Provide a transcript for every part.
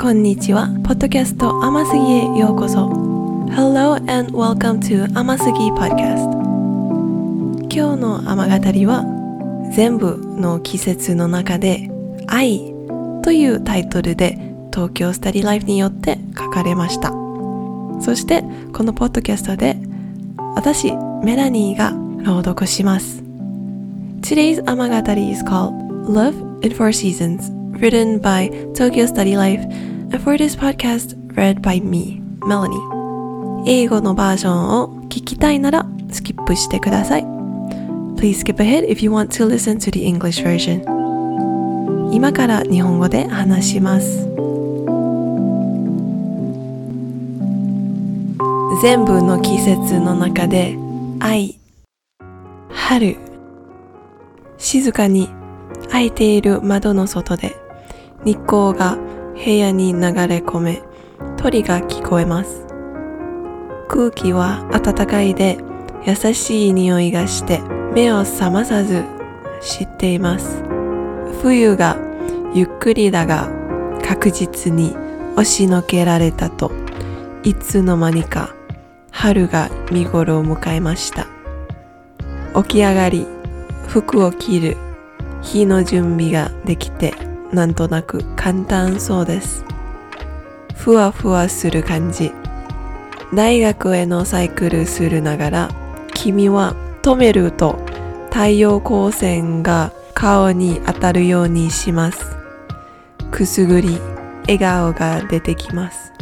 こんにちは。ポッドキャスト甘すぎへようこそ。Hello and welcome to 甘すぎ Podcast。今日の甘語りは全部の季節の中で愛というタイトルで東京スタディライフによって書かれました。そしてこのポッドキャストで私、メラニーが朗読します。Today's 甘語り is called Love in Four Seasons written by Tokyo Study Life and for this podcast read by me, Melanie 英語のバージョンを聞きたいならスキップしてください Please skip ahead if you want to listen to the English version 今から日本語で話します全部の季節の中で愛春静かに開いている窓の外で日光が部屋に流れ込め鳥が聞こえます。空気は暖かいで優しい匂いがして目を覚まさず知っています。冬がゆっくりだが確実に押しのけられたといつの間にか春が見頃を迎えました。起き上がり服を着る日の準備ができてなんとなく簡単そうです。ふわふわする感じ。大学へのサイクルするながら、君は止めると太陽光線が顔に当たるようにします。くすぐり、笑顔が出てきます。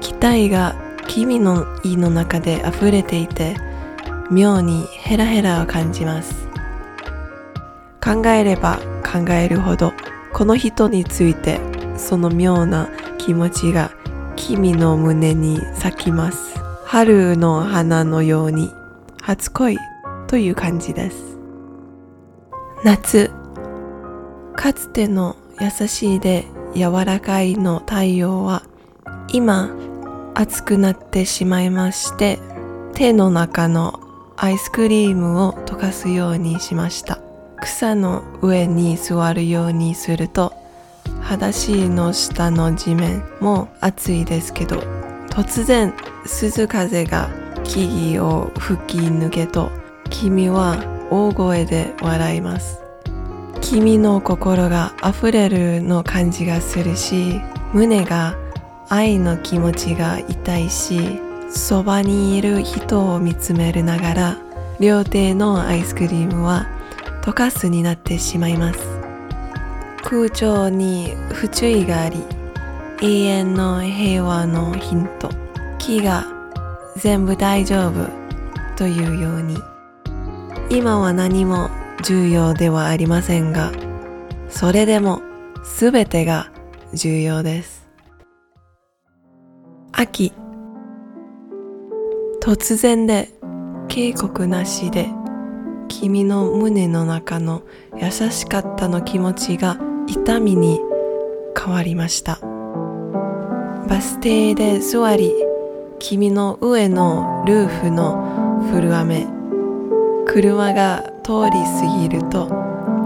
期待が君の胃の中で溢れていて、妙にヘラヘラを感じます。考えれば考えるほどこの人についてその妙な気持ちが君の胸に咲きます。春の花のように初恋という感じです。夏、かつての優しいで柔らかいの太陽は今熱くなってしまいまして手の中のアイスクリームを溶かすようにしました。草の上に座るようにすると裸足の下の地面も暑いですけど突然鈴風が木々を吹き抜けと君は大声で笑います。君の心が溢れるの感じがするし胸が愛の気持ちが痛いしそばにいる人を見つめるながら両手のアイスクリームは溶かすになってしまいます。空調に不注意があり永遠の平和のヒント木が全部大丈夫というように。今は何も重要ではありませんがそれでも全てが重要です。秋。突然で警告なしで君の胸の中の優しかったの気持ちが痛みに変わりました。バス停で座り君の上のルーフの古雨。車が通り過ぎると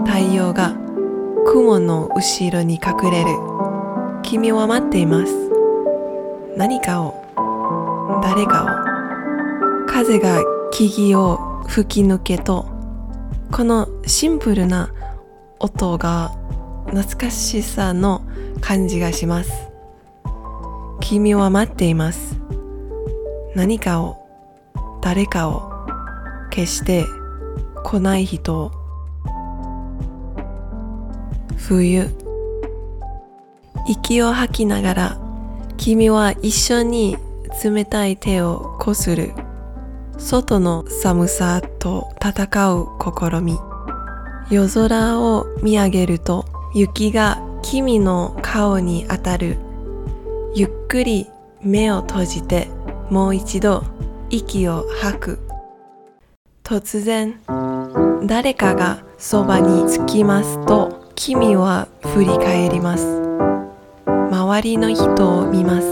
太陽が雲の後ろに隠れる。君は待っています。何かを。誰かを。風が木々を。吹き抜けとこのシンプルな音が懐かしさの感じがします。君は待っています。何かを誰かを決して来ない人。を冬。息を吐きながら君は一緒に冷たい手をこする。外の寒さと戦う試み。夜空を見上げると雪が君の顔に当たる。ゆっくり目を閉じてもう一度息を吐く。突然誰かがそばにつきますと君は振り返ります。周りの人を見ます。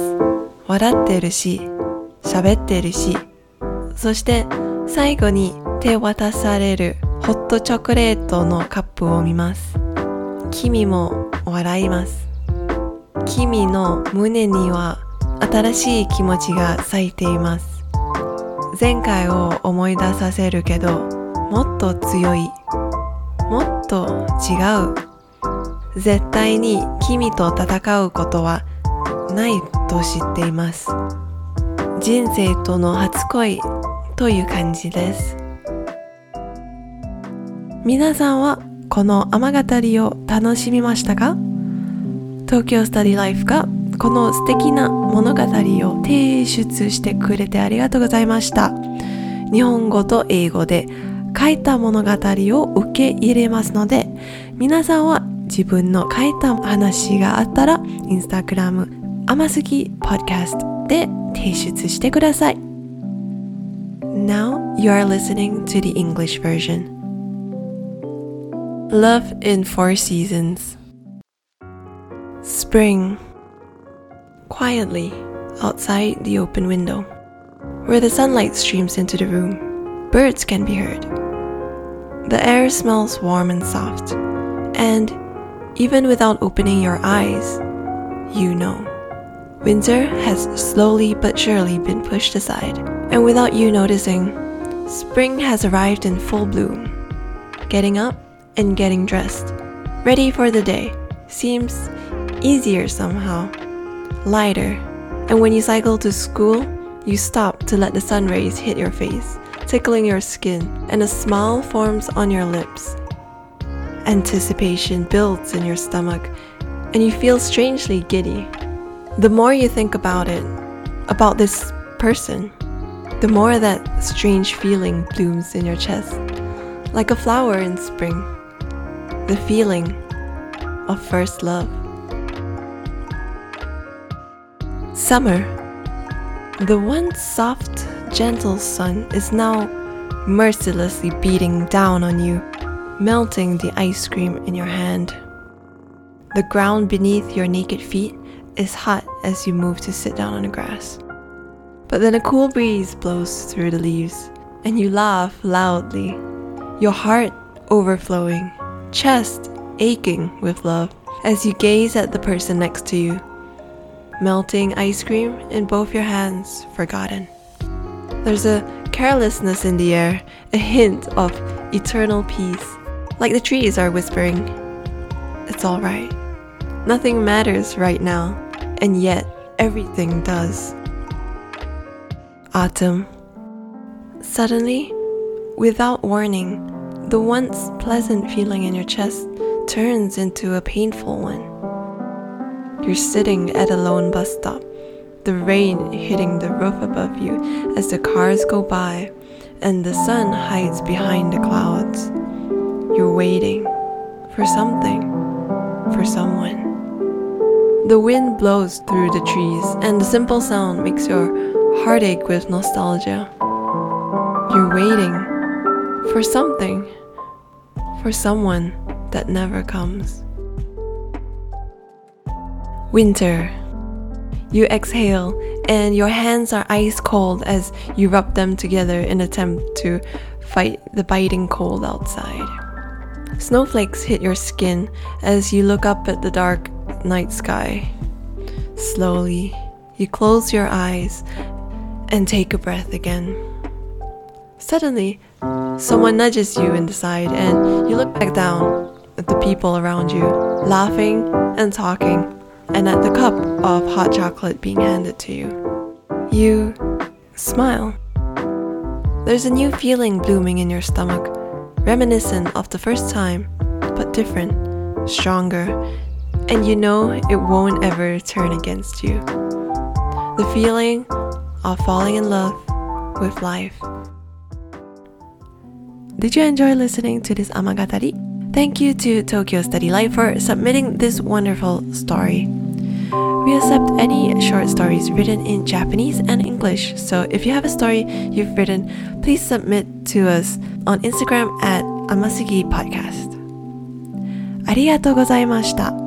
笑ってるし喋ってるしそして最後に手渡されるホットチョコレートのカップを見ます。君も笑います。君の胸には新しい気持ちが咲いています。前回を思い出させるけどもっと強い。もっと違う。絶対に君と戦うことはないと知っています。人生との初恋という感じです皆さんはこの雨語りを楽しみましたか？東京スタディライフがこの素敵な物語を提出してくれてありがとうございました。日本語と英語で書いた物語を受け入れますので、皆さんは自分の書いた話があったら、インスタグラム甘すぎポッドキャストで提出してください。Now you are listening to the English version. Love in Four Seasons Spring. Quietly, outside the open window, where the sunlight streams into the room, birds can be heard. The air smells warm and soft, and even without opening your eyes, you know. Winter has slowly but surely been pushed aside, and without you noticing, spring has arrived in full bloom. Getting up and getting dressed, ready for the day, seems easier somehow, lighter. And when you cycle to school, you stop to let the sun rays hit your face, tickling your skin, and a smile forms on your lips. Anticipation builds in your stomach, and you feel strangely giddy. The more you think about it, about this person, the more that strange feeling blooms in your chest, like a flower in spring. The feeling of first love. Summer. The once soft, gentle sun is now mercilessly beating down on you, melting the ice cream in your hand. The ground beneath your naked feet is hot as you move to sit down on the grass. But then a cool breeze blows through the leaves, and you laugh loudly, your heart overflowing, chest aching with love as you gaze at the person next to you melting ice cream in both your hands forgotten. There's a carelessness in the air, a hint of eternal peace, like the trees are whispering, It's alright. Nothing matters right now, and yet everything does. Autumn. Suddenly, without warning, the once pleasant feeling in your chest turns into a painful one. You're sitting at a lone bus stop, the rain hitting the roof above you as the cars go by, and the sun hides behind the clouds. You're waiting for something, for someone. The wind blows through the trees, and the simple sound makes your heart ache with nostalgia. You're waiting for something, for someone that never comes. Winter. You exhale, and your hands are ice cold as you rub them together in attempt to fight the biting cold outside. Snowflakes hit your skin as you look up at the dark night sky. Slowly, you close your eyes and take a breath again. Suddenly, someone nudges you in the side, and you look back down at the people around you, laughing and talking and at the cup of hot chocolate being handed to you. You smile. There's a new feeling blooming in your stomach, reminiscent of the first time, but different, stronger, and you know it won't ever turn against you. The feeling of falling in love with life. Did you enjoy listening to this Amagatari? Thank you to Tokyo Study Life for submitting this wonderful story. We accept any short stories written in Japanese and English, so if you have a story you've written, please submit to us on Instagram at Amasugi Podcast. ありがとうございました。